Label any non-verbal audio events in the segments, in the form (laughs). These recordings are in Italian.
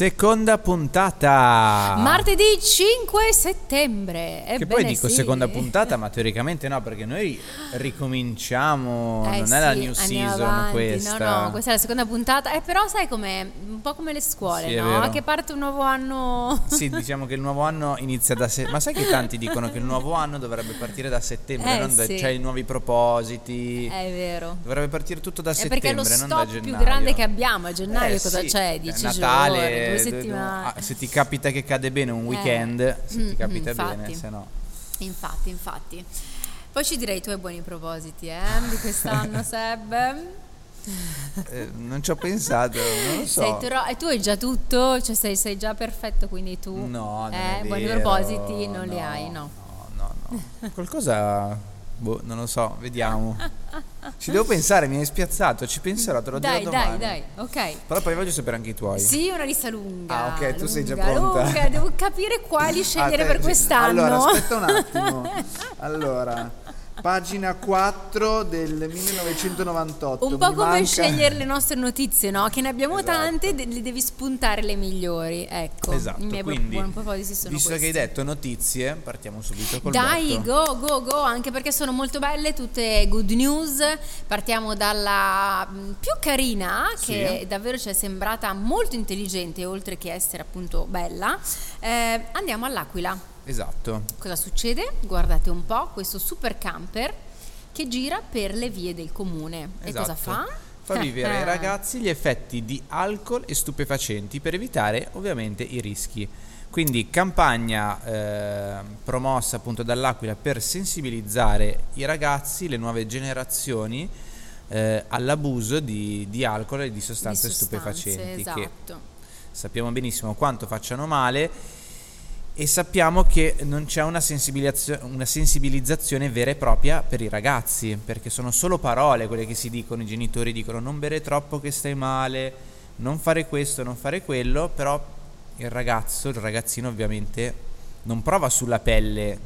Seconda puntata. Martedì 5 settembre. Che Ebbene poi dico sì. seconda (laughs) puntata, ma teoricamente no, perché noi ricominciamo, Eh non è la sì, new season avanti. questa. No, no, questa è la seconda puntata. Eh, però sai com'è? Un po' come le scuole, Sì, è no? Che parte un nuovo anno. (laughs) Sì, diciamo che il nuovo anno inizia da settembre. Ma sai che tanti (laughs) dicono che il nuovo anno dovrebbe partire da settembre, Eh, non da- sì. cioè i nuovi propositi. È vero. Dovrebbe partire tutto da È settembre, perché è lo non da stop gennaio. più grande che abbiamo. A gennaio Eh, cosa sì, c'è? è 10 Natale, giorni, due settimane. ah, se ti capita che cade bene un weekend, se Mm, ti capita infatti. bene, se no. Infatti, infatti. Poi ci direi i tuoi buoni propositi, eh? Di quest'anno, (laughs) Seb. Eh, non ci ho pensato, non lo so. Tro- e tu hai già tutto, cioè sei, sei già perfetto, quindi tu No, eh, buoni propositi non li no, hai, no. No, no, no. Qualcosa, boh, non lo so, vediamo. Ci devo pensare, mi hai spiazzato, ci penserò, te lo Dai, dirò dai, domani. dai, ok. Però poi voglio sapere anche i tuoi. Sì, una lista lunga. Ah, ok, tu sei già lunga, pronta. lunga, Devo capire quali (laughs) scegliere Ah, te- per quest'anno. Allora, aspetta un attimo. (laughs) Allora, pagina 4 del 1998. Un po' mi come manca- scegliere le nostre notizie, no? Che ne abbiamo Esatto. tante, de- le devi spuntare le migliori. Ecco, Esatto, i miei quindi, buoni propositi sono visto questi. che hai detto notizie, partiamo subito col Dai, botto. go, go, go, anche perché sono molto belle, tutte good news. Partiamo dalla mh, più carina, che Sì. davvero ci è sembrata molto intelligente, oltre che essere appunto bella. Eh, andiamo all'Aquila. Esatto. Cosa succede? Guardate un po', questo super camper che gira per le vie del comune. E cosa Esatto. fa? Fa vivere ai ragazzi gli effetti di alcol e stupefacenti per evitare ovviamente i rischi. Quindi campagna eh, promossa appunto dall'Aquila per sensibilizzare i ragazzi, le nuove generazioni eh, all'abuso di, di alcol e di sostanze, Di sostanze, stupefacenti che Esatto. sappiamo benissimo quanto facciano male e sappiamo che non c'è una, sensibilizazio- una sensibilizzazione vera e propria per i ragazzi, perché sono solo parole quelle che si dicono, i genitori dicono non bere troppo che stai male, non fare questo, non fare quello, però il ragazzo, il ragazzino ovviamente non prova sulla pelle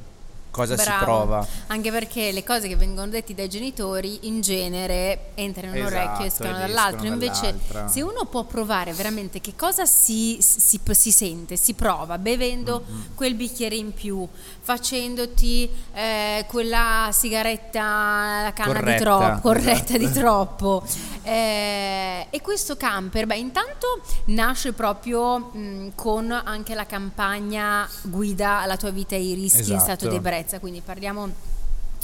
cosa si Bravo. prova. Anche perché le cose che vengono dette dai genitori in genere entrano in un Esatto, orecchio e escono dall'altro. escono Invece, dall'altra. se uno può provare veramente che cosa si, si- si sente, si prova bevendo Mm-hmm. quel bicchiere in più, facendoti eh, quella sigaretta, la canna di Corretta, troppo, corretta esatto. di (laughs) troppo. Eh, e questo camper, beh, intanto nasce proprio mh, con anche la campagna guida la tua vita e i rischi in stato Esatto. di ebbrezza, quindi parliamo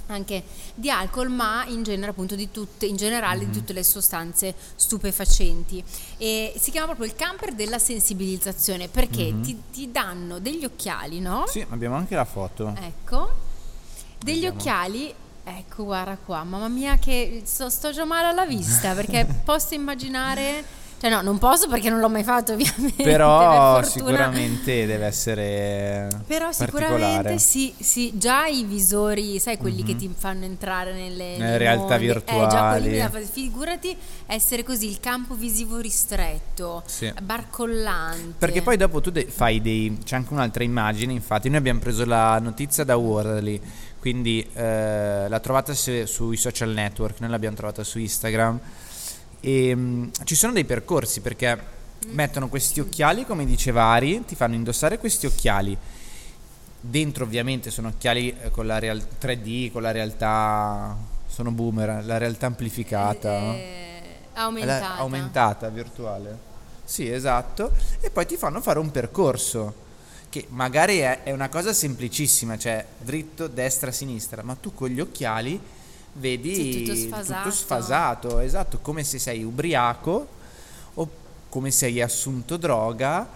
anche di alcol, ma in genere appunto di tutte, in generale Mhm. di tutte le sostanze stupefacenti. E si chiama proprio il camper della sensibilizzazione perché Mhm. ti, ti danno degli occhiali, no? Sì, abbiamo anche la foto. Ecco, degli Vediamo. occhiali. Ecco, guarda qua, mamma mia che sto, sto già male alla vista perché (laughs) posso immaginare, cioè no, non posso perché non l'ho mai fatto (laughs) ovviamente. Però per sicuramente deve essere Però sicuramente sì, sì, già i visori, sai quelli che ti fanno entrare nelle, Nelle realtà mondi, Eh, già quelli virtuali. figurati essere così, il campo visivo ristretto, Sì. barcollante. Perché poi dopo tu de- fai dei. C'è anche un'altra immagine, infatti, noi abbiamo preso la notizia da Worley, quindi eh, l'ha trovata se- sui social network, noi l'abbiamo trovata su Instagram. E mh, ci sono dei percorsi perché mettono questi occhiali, come diceva Ari, ti fanno indossare questi occhiali. Dentro ovviamente sono occhiali eh, con la real- 3D, con la realtà. Sono boomer, la realtà amplificata. no? Eh, aumentata. La- aumentata, virtuale. Sì, esatto. E poi ti fanno fare un percorso che magari è, è una cosa semplicissima, cioè dritto, destra, sinistra, ma tu con gli occhiali vedi tutto sfasato. sfasato, esatto, come se sei ubriaco o come se hai assunto droga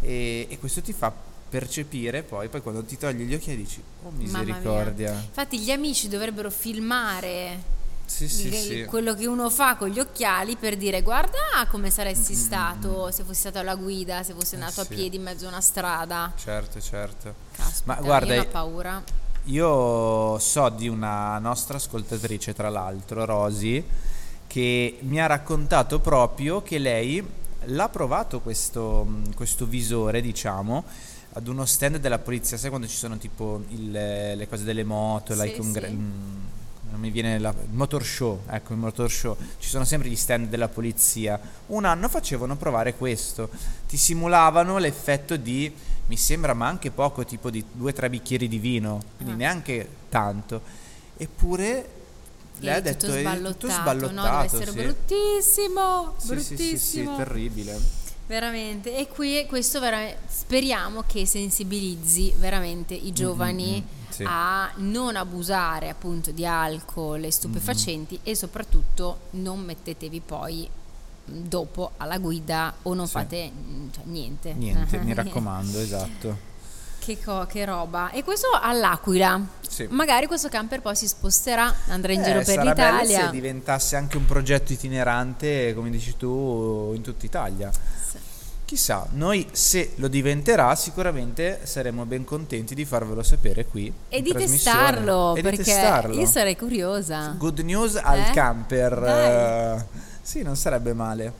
e, e questo ti fa percepire poi, poi quando ti togli gli occhiali dici, oh misericordia. Infatti gli amici dovrebbero filmare Sì, sì, il- sì. quello che uno fa con gli occhiali per dire guarda come saresti Mm, mm, stato se fossi stato alla guida, se fossi Eh, andato sì. a piedi in mezzo a una strada. Certo, certo. Caspita, Ma guarda, io ho paura. Io so di una nostra ascoltatrice, tra l'altro, Rosy, che mi ha raccontato proprio che lei l'ha provato questo, questo visore, diciamo, ad uno stand della polizia. Sai quando ci sono tipo il- le cose delle moto, Sì, like sì. mm, non mi viene la, il motor show, ecco il motor show, ci sono sempre gli stand della polizia. Un anno facevano provare questo, ti simulavano l'effetto di, mi sembra ma anche poco, tipo di due o tre bicchieri di vino, quindi Ah. neanche tanto. Eppure lei ha È detto tutto sballottato, tutto no? sballottato. Deve essere sì. bruttissimo, Sì, sì, sì, sì, bruttissimo. terribile. Veramente, e qui questo vera- speriamo che sensibilizzi veramente i giovani mm, sì. a non abusare appunto di alcol e stupefacenti Mm-hmm. e soprattutto non mettetevi poi dopo alla guida o non Sì. fate mh, cioè, niente. Niente, mi (laughs) raccomando, esatto. Che, co- che roba. E questo all'Aquila. Sì. Magari questo camper poi si sposterà, andrà in giro Eh, per sarà bello l'Italia. se diventasse anche un progetto itinerante, come dici tu, in tutta Italia. Chissà, noi se lo diventerà sicuramente saremo ben contenti di farvelo sapere qui. E di testarlo, E di perché testarlo. io sarei curiosa. Good news al Eh? camper. Dai. eh, sì, non sarebbe male.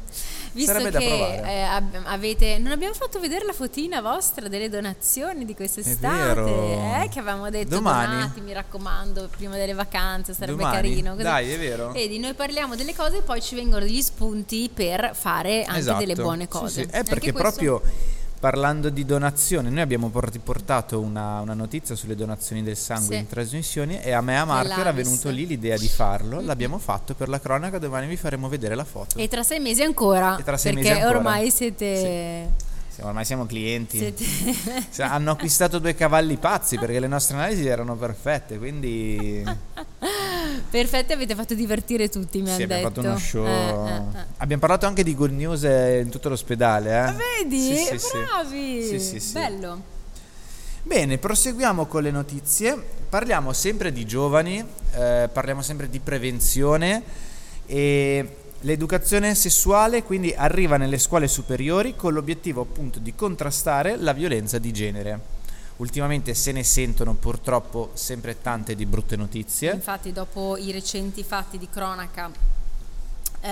Visto Sarebbe che eh, ab- avete, non abbiamo fatto vedere la fotina vostra delle donazioni di quest'estate, eh, che avevamo detto Domani? donati, mi raccomando, prima delle vacanze, sarebbe Domani? carino. così. Dai, è vero. Vedi, noi parliamo delle cose e poi ci vengono degli spunti per fare anche Esatto. delle buone Sì, cose. sì. È Anche perché questo- proprio parlando di donazioni, noi abbiamo port- portato una, una notizia sulle donazioni del sangue Sì. in trasmissioni e a me e a Marco era venuto lì l'idea di farlo. L'abbiamo fatto per la cronaca, domani vi faremo vedere la foto. E tra sei mesi ancora, E tra sei perché mesi ancora. ormai siete... Sì, ormai siamo clienti. siete- Sì, (laughs) Hanno acquistato due cavalli pazzi perché le nostre analisi erano perfette, quindi (laughs) Perfetti, avete fatto divertire tutti, mi sì, hanno abbiamo detto. fatto uno show. Eh, eh, eh. Abbiamo parlato anche di good news in tutto l'ospedale. Eh? Ah, Vedi? Sì, sì, sì. Bravi! Sì, sì, sì. Bello. Bene, proseguiamo con le notizie. Parliamo sempre di giovani, eh, parliamo sempre di prevenzione e l'educazione sessuale quindi arriva nelle scuole superiori con l'obiettivo appunto di contrastare la violenza di genere. Ultimamente se ne sentono purtroppo sempre tante di brutte notizie. Infatti, dopo i recenti fatti di cronaca, eh,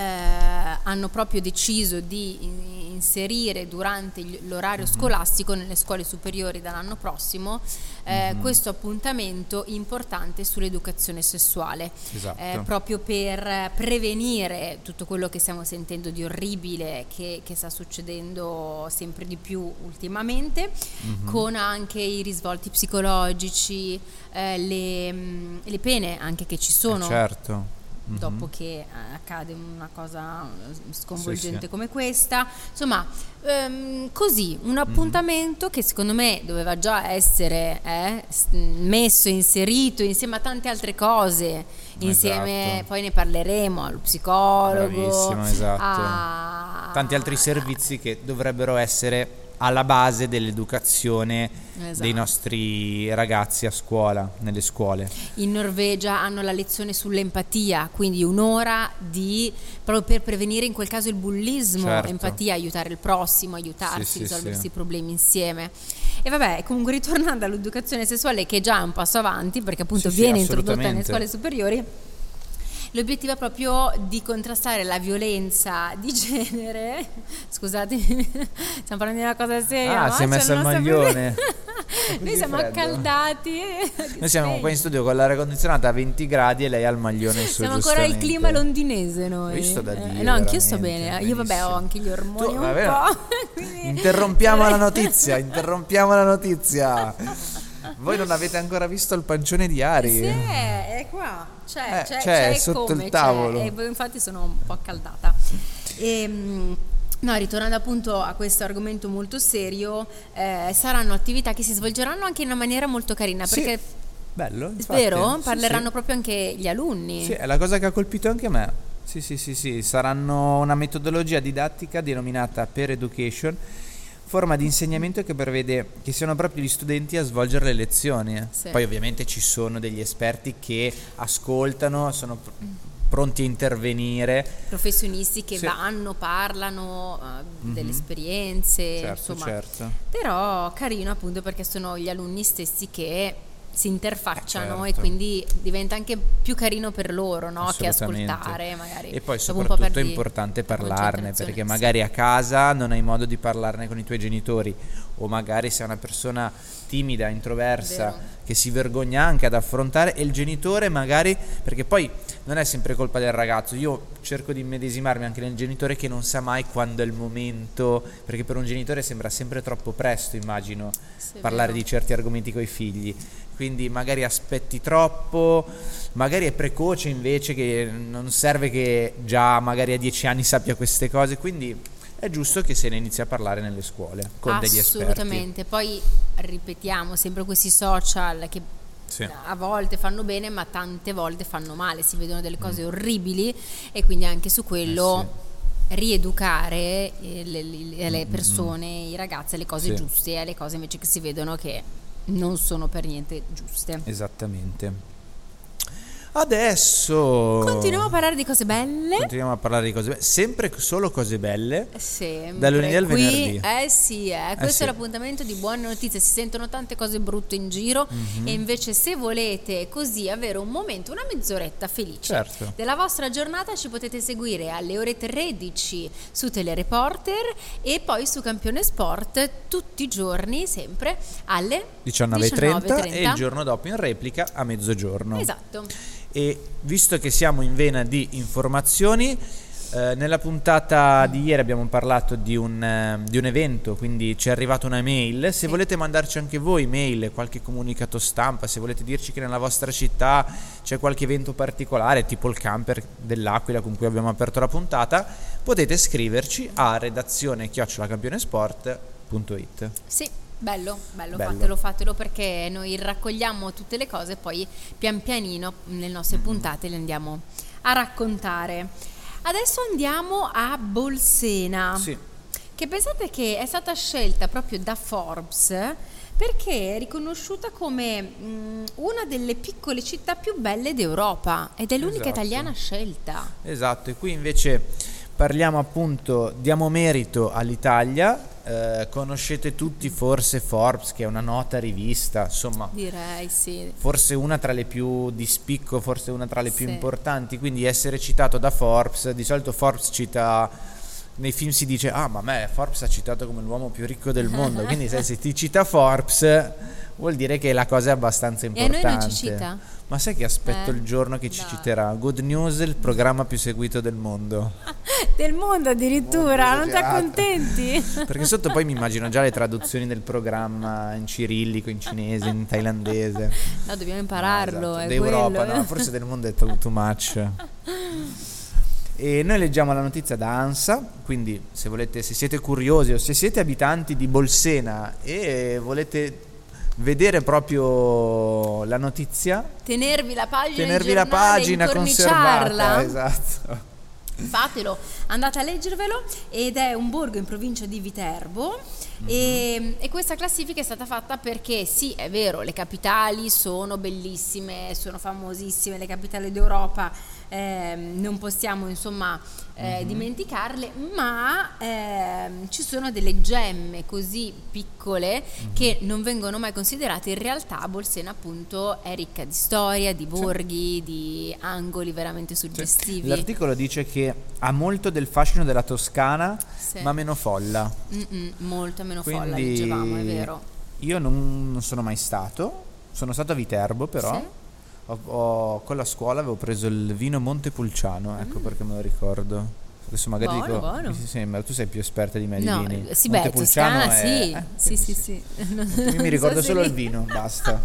hanno proprio deciso di in- inserire durante l'orario Mhm. scolastico nelle scuole superiori dall'anno prossimo eh, Mhm. questo appuntamento importante sull'educazione sessuale. Esatto. eh, proprio per prevenire tutto quello che stiamo sentendo di orribile che, che sta succedendo sempre di più ultimamente, Mhm. con anche i risvolti psicologici, eh, le, mh, le pene anche che ci sono Eh, certo. Mhm. dopo che eh, accade una cosa eh, sconvolgente Sì, sì. come questa. Insomma, ehm, così, un appuntamento che secondo me doveva già essere eh, messo, inserito insieme a tante altre cose. Insieme, Esatto. poi ne parleremo allo psicologo, Bravissimo, esatto. a Tanti altri servizi che dovrebbero essere alla base dell'educazione Esatto. dei nostri ragazzi a scuola, nelle scuole. In Norvegia hanno la lezione sull'empatia, quindi un'ora di proprio per prevenire in quel caso il bullismo, Certo. empatia, aiutare il prossimo, aiutarsi, Sì, risolversi sì. i problemi insieme. E vabbè, comunque ritornando all'educazione sessuale che è già un passo avanti perché appunto Sì, viene introdotta nelle scuole superiori. L'obiettivo è proprio di contrastare la violenza di genere. (laughs) Scusate, stiamo parlando di una cosa seria. Ah, no? si è messo Cioè, il maglione. (laughs) Noi siamo freddo. accaldati. (laughs) Noi siamo qua in studio con l'aria condizionata a 20 gradi e lei ha il maglione su Siamo ancora il clima londinese noi. Visto da Eh, Dio, no, anch'io sto bene. Io vabbè ho benissimo. anche gli ormoni Tu- un vabbè, po'. quindi- Interrompiamo la notizia, interrompiamo la notizia. Voi non avete ancora visto il pancione di Ari? Sì, è qua. C'è, Eh, c'è, c'è, c'è sotto come, il c'è. tavolo. E poi infatti sono un po' accaldata. Ehm, No, ritornando appunto a questo argomento molto serio, eh, saranno attività che si svolgeranno anche in una maniera molto carina, Sì, perché Bello, infatti. vero? Sì, Parleranno sì. proprio anche gli alunni. Sì, è la cosa che ha colpito anche me. Sì, sì, sì, sì, saranno una metodologia didattica denominata Peer Education, forma di insegnamento che prevede che siano proprio gli studenti a svolgere le lezioni. Sì. Poi ovviamente ci sono degli esperti che ascoltano, sono pr- pronti a intervenire. Professionisti che Sì. vanno, parlano eh, delle Mhm. esperienze, Certo, insomma. certo. Però carino appunto perché sono gli alunni stessi che si interfacciano Eh, e certo. quindi diventa anche più carino per loro no? che ascoltare magari. E poi soprattutto è importante parlarne perché sì. magari a casa non hai modo di parlarne con i tuoi genitori o magari se è una persona timida, introversa, Vero. che si vergogna anche ad affrontare e il genitore magari, perché poi non è sempre colpa del ragazzo, io cerco di immedesimarmi anche nel genitore che non sa mai quando è il momento, perché per un genitore sembra sempre troppo presto, immagino, Sì, parlare vero. di certi argomenti coi figli. Quindi magari aspetti troppo, magari è precoce invece che non serve che già magari a dieci anni sappia queste cose, quindi è giusto che se ne inizi a parlare nelle scuole con degli esperti. Assolutamente. Poi ripetiamo sempre questi social che Sì. a volte fanno bene, ma tante volte fanno male. Si vedono delle cose orribili e quindi anche su quello Mm. Eh rieducare eh, le, le- le persone, i ragazzi alle cose Sì. giuste e alle cose invece che si vedono che non sono per niente giuste. Esattamente. Adesso Continuiamo a parlare di cose belle. continuiamo a parlare di cose belle, sempre solo cose belle. Sempre. Dal lunedì al Qui- venerdì. Eh sì, eh, questo sì. è l'appuntamento di buone notizie. Si sentono tante cose brutte in giro Mhm. e invece se volete così avere un momento, una mezz'oretta felice Certo. della vostra giornata ci potete seguire alle ore 13 su Telereporter e poi su Campione Sport tutti i giorni sempre alle 19.30 e il 19:30. giorno dopo in replica a mezzogiorno. Esatto. E visto che siamo in vena di informazioni, eh, nella puntata di ieri abbiamo parlato di un, eh, di un evento, quindi ci è arrivata una mail. Se volete mandarci anche voi mail, qualche comunicato stampa, se volete dirci che nella vostra città c'è qualche evento particolare, tipo il camper dell'Aquila con cui abbiamo aperto la puntata, potete scriverci a redazione chiocciolacampionesport.it. Sì, bello, bello, Bello. fatelo, fatelo perché noi raccogliamo tutte le cose e poi pian pianino nelle nostre puntate le andiamo a raccontare. Adesso andiamo a Bolsena, Sì. che pensate che è stata scelta proprio da Forbes perché è riconosciuta come mm, una delle piccole città più belle d'Europa ed è l'unica Esatto. italiana scelta. Esatto, e qui invece parliamo appunto, diamo merito all'Italia, eh, conoscete tutti forse Forbes che è una nota rivista, insomma, Direi sì. forse una tra le più di spicco, forse una tra le più Sì. importanti, quindi essere citato da Forbes, di solito Forbes cita, nei film si dice, ah ma me Forbes ha citato come l'uomo più ricco del mondo, quindi se, se ti cita Forbes vuol dire che la cosa è abbastanza E importante. noi non ci cita? Ma sai che aspetto Eh? il giorno che ci Dai. citerà? Good News, il programma più seguito del mondo. (laughs) Del mondo addirittura, Molto non ti accontenti? (laughs) Perché sotto poi mi immagino già le traduzioni del programma in cirillico, in cinese, in thailandese. No, dobbiamo impararlo, Esatto, è D'Europa, quello. no, forse del mondo è too, too much. E noi leggiamo la notizia da ANSA, quindi se volete, se siete curiosi o se siete abitanti di Bolsena e volete vedere proprio la notizia, Tenervi la pagina in tenervi la giornale, pagina incorniciarla. conservata, esatto. Fatelo, andate a leggervelo ed è un borgo in provincia di Viterbo e, e questa classifica è stata fatta perché sì, è vero, le capitali sono bellissime, sono famosissime, le capitali d'Europa, ehm, non possiamo insomma eh, dimenticarle, ma ehm, ci sono delle gemme così piccole che non vengono mai considerate, in realtà Bolsena appunto è ricca di storia, di borghi, di angoli veramente suggestivi. L'articolo dice che ha molto del fascino della Toscana, Sì. ma meno folla. Mm-mm, molto meno folla, Quindi leggevamo, è vero. Io non, non sono mai stato, sono stato a Viterbo però. Sì? Ho- ho- con la scuola avevo preso il vino Montepulciano, ecco perché me lo ricordo. Adesso magari Mm. Buono, dico, buono. mi sembra, tu sei più esperta di me No, di vini. sì, beh, Montepulciano Toscana è- sì, eh, sì, quindi sì, sì. (laughs) Io mi ricordo so solo il vino, basta.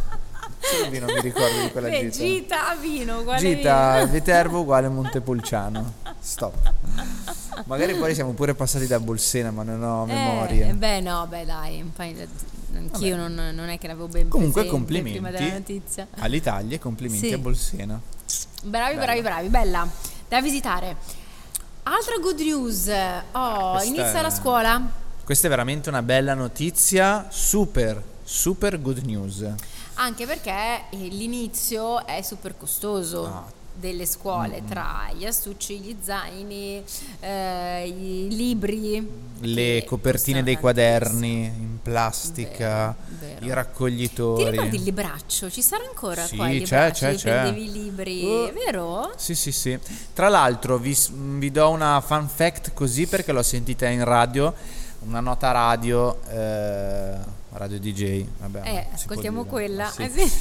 Solo il vino mi ricordo di quella Beh, gita. gita, vino, uguale Gita vino. Viterbo uguale Montepulciano. Stop. (laughs) Magari poi siamo pure passati da Bolsena, ma non ho memoria. Eh, beh, no, beh, dai, un paio di- anch'io non, non è che l'avevo ben Comunque presente complimenti prima della notizia. all'Italia e complimenti Sì. a Bolsena. Bravi, Bella. bravi, bravi, bella, da visitare. Altra good news, oh, Questa inizia è- la scuola. Questa è veramente una bella notizia, super, super good news. Anche perché eh, l'inizio è super costoso Ah. Delle scuole, tra gli astucci, gli zaini, eh, i libri. Le copertine dei quaderni in plastica, Vero, vero. i Ti raccoglitori. ricordi il libraccio? Ci sarà ancora Sì, qua il libraccio? c'è, c'è. prendevi i libri, Uh. vero? Sì, sì, sì. Tra l'altro vi, vi do una fun fact così perché l'ho sentita in radio. una nota radio, eh, radio DJ, vabbè. Eh, ascoltiamo quella. Sì. eh sì.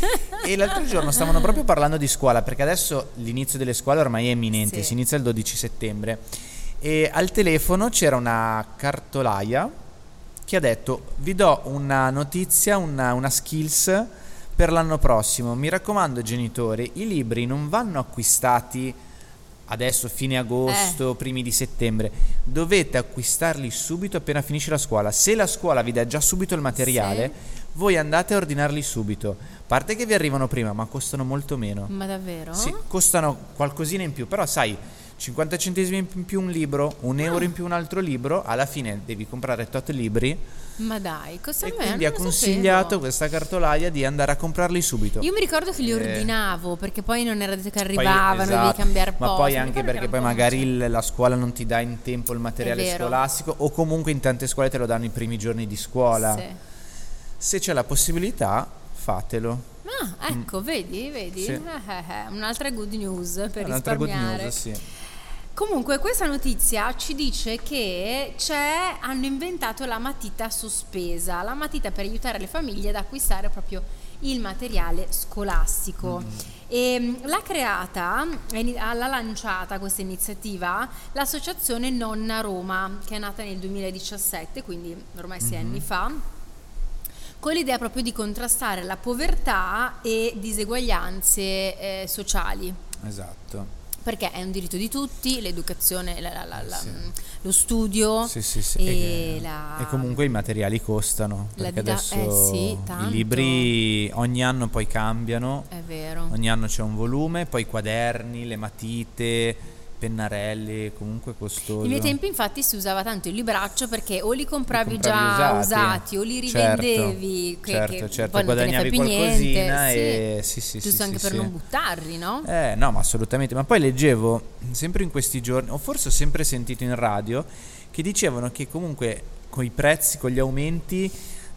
(laughs) E l'altro giorno stavano (laughs) proprio parlando di scuola, perché adesso l'inizio delle scuole ormai è imminente, Sì. si inizia il 12 settembre. E al telefono c'era una cartolaia che ha detto: Vi do una notizia, una, una skills per l'anno prossimo. Mi raccomando, genitori, i libri non vanno acquistati adesso, fine agosto, primi di settembre. Dovete acquistarli subito appena finisce la scuola. Se la scuola vi dà già subito il materiale, voi andate a ordinarli subito. A parte che vi arrivano prima, ma costano molto meno. Ma davvero? Sì, costano qualcosina in più, però sai, 50 centesimi in più un libro, un euro in più un altro libro, alla fine devi comprare tot libri Ma dai, costa e me, quindi ha consigliato sapevo. questa cartolaia di andare a comprarli subito. Io mi ricordo che li Eh, ordinavo perché poi non era detto che Poi, arrivavano, esatto, devi cambiare ma posto. poi Mi anche perché poi magari la scuola non ti dà in tempo il materiale scolastico o comunque in tante scuole te lo danno i primi giorni di scuola. Sì. Se c'è la possibilità, fatelo. Ah, ecco, vedi, vedi? Mm. Sì. Eh, eh, un'altra good news per Un'altra good risparmiare. news, sì. Comunque questa notizia ci dice che c'è, hanno inventato la matita sospesa, la matita per aiutare le famiglie ad acquistare proprio il materiale scolastico. E mh, l'ha creata, l'ha lanciata questa iniziativa l'associazione Nonna Roma, che è nata nel 2017, quindi ormai sei anni fa con l'idea proprio di contrastare la povertà e diseguaglianze eh, sociali Esatto. Perché è un diritto di tutti, l'educazione, la- la- la- Sì. lo studio Sì, sì, sì. e, e comunque i materiali costano. Perché dida- adesso eh i libri ogni anno poi cambiano. È vero. Ogni anno c'è un volume, poi i quaderni, le matite, pennarelli, comunque costoso. Ai miei tempi infatti si usava tanto il libraccio perché o li compravi, Li compravi già usati. usati o li Certo, rivendevi, che, certo, che certo, ne fai guadagnavi qualcosina niente. e- sì, sì, Giusto sì, anche sì, per sì. non buttarli, no? Eh, no, ma assolutamente. Ma poi leggevo sempre in questi giorni, o forse ho sempre sentito in radio, che dicevano che comunque con i prezzi, con gli aumenti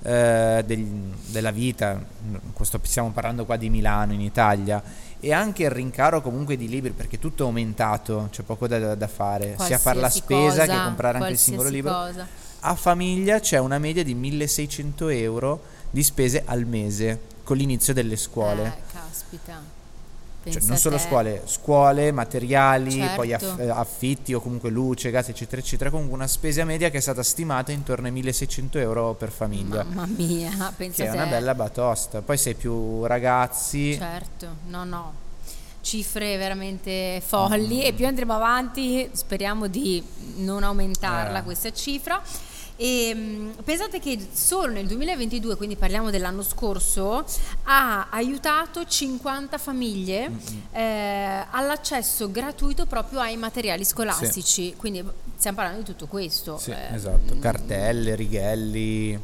eh, del- della vita, questo stiamo parlando qua di Milano, in Italia, e anche il rincaro comunque di libri, perché tutto è aumentato, c'è poco da, da fare, sia fare la Qualsiasi spesa cosa, che comprare anche il singolo qualsiasi libro. cosa. A famiglia c'è una media di 1600 euro di spese al mese con l'inizio delle scuole. Eh, caspita. Cioè, non solo scuole, scuole, materiali, poi Certo. aff- eh, affitti o comunque luce, gas, eccetera, eccetera. Comunque una spesa media che è stata stimata intorno ai 1600 euro per famiglia, Mamma mia, (laughs) pensa che è te. una bella batosta. Poi sei più ragazzi, Certo, no, no. Cifre veramente folli e più andremo avanti speriamo di non aumentarla Eh. questa cifra. E mh, pensate che solo nel 2022, quindi parliamo dell'anno scorso, ha aiutato 50 famiglie eh, all'accesso gratuito proprio ai materiali scolastici. Quindi stiamo parlando di tutto questo. Sì, eh, esatto, cartelle, righelli,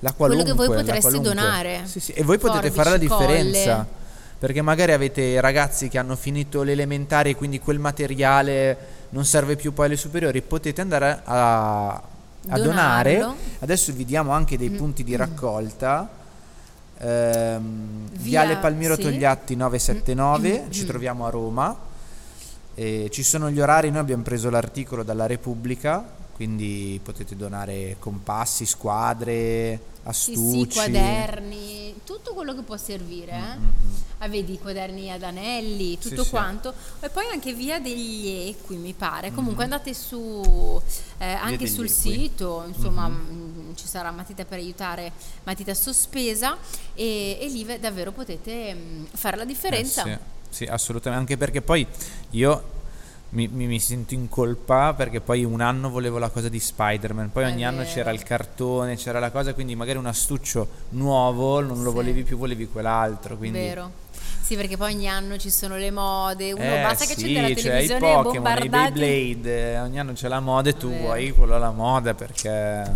la Quello che voi potreste donare. Sì, sì, E voi potete fare la differenza. colle. Perché magari avete ragazzi che hanno finito le elementari e quindi quel materiale non serve più poi alle superiori, potete andare a, a donare. Adesso vi diamo anche dei punti di raccolta. Ehm, Viale Via- Palmiro sì. Togliatti 979, ci troviamo a Roma. E ci sono gli orari, noi abbiamo preso l'articolo dalla Repubblica, quindi potete donare compassi, squadre, Sì, astucci. sì, quaderni, tutto quello che può servire. eh. Mm, mm. Ah, vedi i quaderni ad anelli, Sì, tutto sì. quanto. E poi anche via degli equi, mi pare. Comunque andate su eh, anche sul equi. sito, insomma, mm, ci sarà matita per aiutare, matita sospesa e, e lì ve- davvero potete mm, fare la differenza. Eh, sì, sì, assolutamente, anche perché poi io mi, mi- mi sento in colpa perché poi un anno volevo la cosa di Spider-Man, poi È ogni anno vero. c'era il cartone, c'era la cosa, quindi magari un astuccio nuovo non lo Sì. volevi più, volevi quell'altro. Quindi... Vero. Sì, perché poi ogni anno ci sono le mode, uno Eh, basta che sì, accende la cioè, televisione i e Pokémon, i bombardati. Beyblade, eh, ogni anno c'è la moda e tu Vero. vuoi quello alla moda perché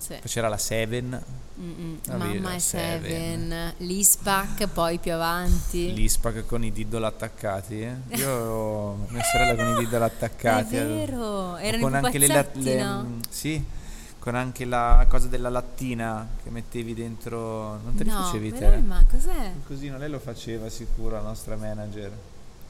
Sì. poi c'era la Seven. La Mamma e Seven. Seven, l'ISPAC poi più avanti. l'ISPAC con i diddle attaccati. eh. Io ho mia sorella con i diddle attaccati. (laughs) È eh. vero, erano con i anche le, pupazzetti, le- no? sì, con anche la cosa della lattina che mettevi dentro, non te li no, facevi te? ma cos'è? Così, no, lei lo faceva sicuro la nostra manager.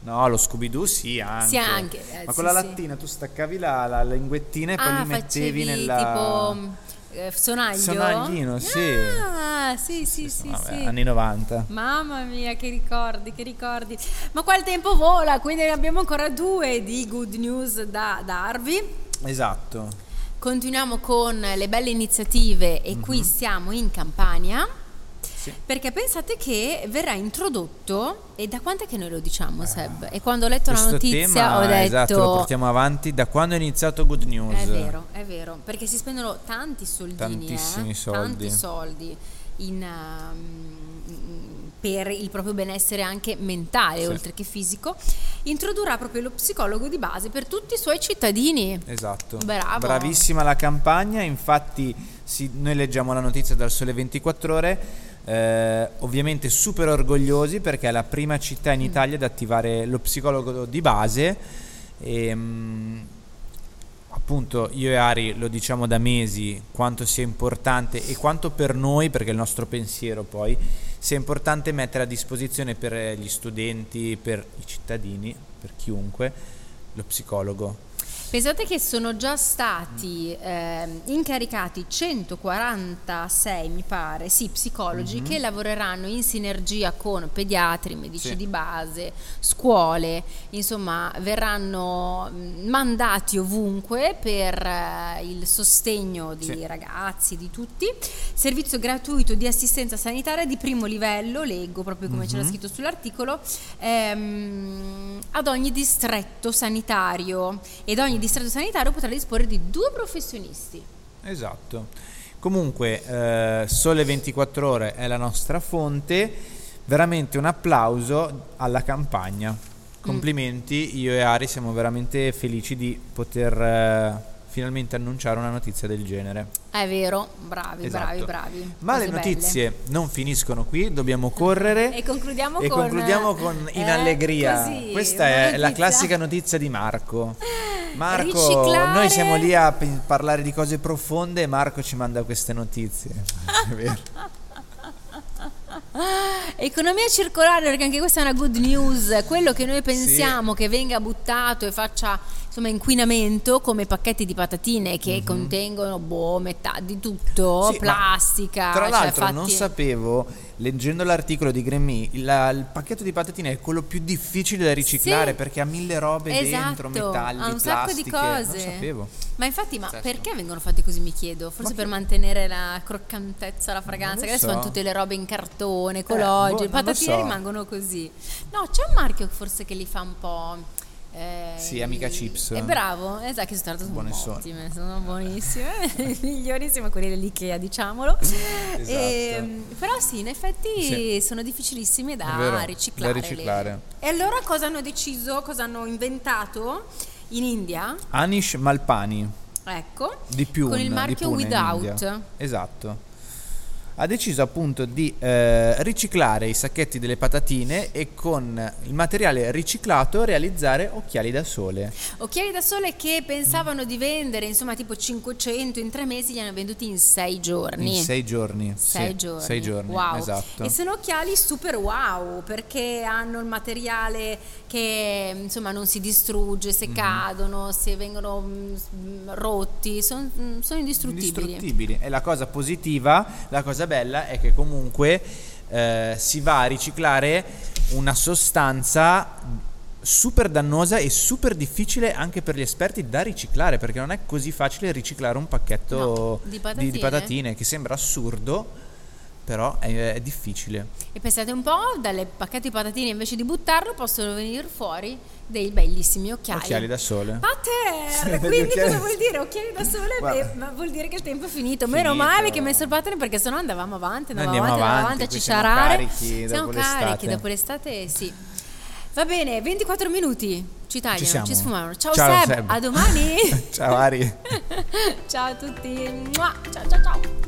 No, lo Scooby-Doo sì, anche. Sì, anche, eh, Ma sì, con la sì. lattina tu staccavi la, la linguettina e poi ah, li mettevi facevi nella... tipo eh, sonaglio? Sonaglino, sì. Ah, sì, sì, sì, Vabbè, sì. Anni 90. Mamma mia, che ricordi, che ricordi. Ma qua il tempo vola, quindi ne abbiamo ancora due di good news da darvi. Esatto. Continuiamo con le belle iniziative e qui siamo in Campania. Sì. Perché pensate che verrà introdotto, e da quant'è che noi lo diciamo Seb? E quando ho letto la notizia tema, ho detto... esatto, lo portiamo avanti da quando è iniziato Good News. È vero, è vero, perché si spendono tanti soldini, Tantissimi eh, soldi. tanti soldi in, um, per il proprio benessere anche mentale, Sì. oltre che fisico. Introdurrà proprio lo psicologo di base per tutti i suoi cittadini. Esatto. Bravo. Bravissima la campagna, infatti sì, noi leggiamo la notizia dal Sole 24 ore. Eh, ovviamente super orgogliosi perché è la prima città in Italia ad attivare lo psicologo di base. E, mm, appunto io e Ari lo diciamo da mesi quanto sia importante e quanto per noi perché è il nostro pensiero poi sia importante mettere a disposizione per gli studenti per i cittadini per chiunque lo psicologo Pensate che sono già stati ehm, incaricati 146, mi pare, sì, psicologi che lavoreranno in sinergia con pediatri, medici Sì. di base, scuole, insomma, verranno mh, mandati ovunque per eh, il sostegno di Sì. ragazzi, di tutti. Servizio gratuito di assistenza sanitaria di primo livello, leggo proprio come c'era scritto sull'articolo, ehm, ad ogni distretto sanitario ed ogni distretto sanitario potrà disporre di due professionisti. Esatto. Comunque, eh, Sole 24 Ore è la nostra fonte. Veramente un applauso alla campagna. Complimenti, io e Ari siamo veramente felici di poter eh, finalmente annunciare una notizia del genere. È vero, bravi, Esatto. bravi, bravi. Ma Cose le belle. notizie non finiscono qui, dobbiamo (laughs) correre. E concludiamo e con- concludiamo con In eh, Allegria. così, Questa è la notizia. classica notizia di Marco. Marco, Riciclare- noi siamo lì a parlare di cose profonde e Marco ci manda queste notizie. (laughs) È vero. Economia circolare, perché anche questa è una good news. Quello che noi pensiamo che venga buttato e faccia insomma inquinamento, come pacchetti di patatine che contengono boh, metà di tutto. Sì, plastica. Tra cioè, l'altro fatti- non sapevo, leggendo l'articolo di Grammy, il, il pacchetto di patatine è quello più difficile da riciclare Sì. perché ha mille robe dentro, Esatto, metalli, ha un sacco di plastiche. cose. Non sapevo. Ma infatti, ma Pazzesco. perché vengono fatti così mi chiedo? Forse Ma per che- mantenere la croccantezza, la fragranza, che adesso so. fanno tutte le robe in cartone, boh, ecologiche, non le lo patatine so. rimangono così. No, c'è un marchio forse che li fa un po'. Eh, Sì, Amica Chips. È bravo, esatto, che sono, sono Buone sono. ottime, sono buonissime, (laughs) migliorissime quelle dell'Ikea, diciamolo. (laughs) Ehm, però sì, in effetti Sì. sono difficilissime da vero, riciclare. da riciclare. E allora cosa hanno deciso, cosa hanno inventato in India? Anish Malpani Ecco, di più con il marchio Without. Esatto. Ha deciso appunto di eh, riciclare i sacchetti delle patatine e con il materiale riciclato realizzare occhiali da sole. Occhiali da sole che pensavano di vendere, insomma, tipo 500 in tre mesi, li hanno venduti in sei giorni. In sei giorni. Sei sì, giorni. sei giorni, wow. esatto. E sono occhiali super wow perché hanno il materiale che insomma non si distrugge se cadono, se vengono mm, rotti, son- mm, sono indistruttibili. indistruttibili. E la cosa positiva, la cosa bella è che comunque eh, si va a riciclare una sostanza super dannosa e super difficile anche per gli esperti da riciclare perché non è così facile riciclare un pacchetto No, di di, patatine. di patatine che sembra assurdo però è, è difficile E pensate un po', dalle pacchetti di patatine invece di buttarlo possono venire fuori dei bellissimi occhiali. occhiali da sole Pater, (laughs) Sì, quindi cosa vuol dire? Occhiali da sole? Beh, vuol dire che il tempo è finito. Meno Finito. male che hai messo il pattern perché sennò andavamo avanti, andavamo andiamo avanti, avanti, avanti a qui siamo cicciarare. carichi Siamo dopo carichi l'estate. dopo l'estate, sì. Va bene, 24 minuti. Ci tagliano, siamo. ci, sfumano. Ciao, Ciao, Seb, Seb. a domani. (laughs) ciao Ari (laughs) ciao a tutti. Ciao ciao ciao.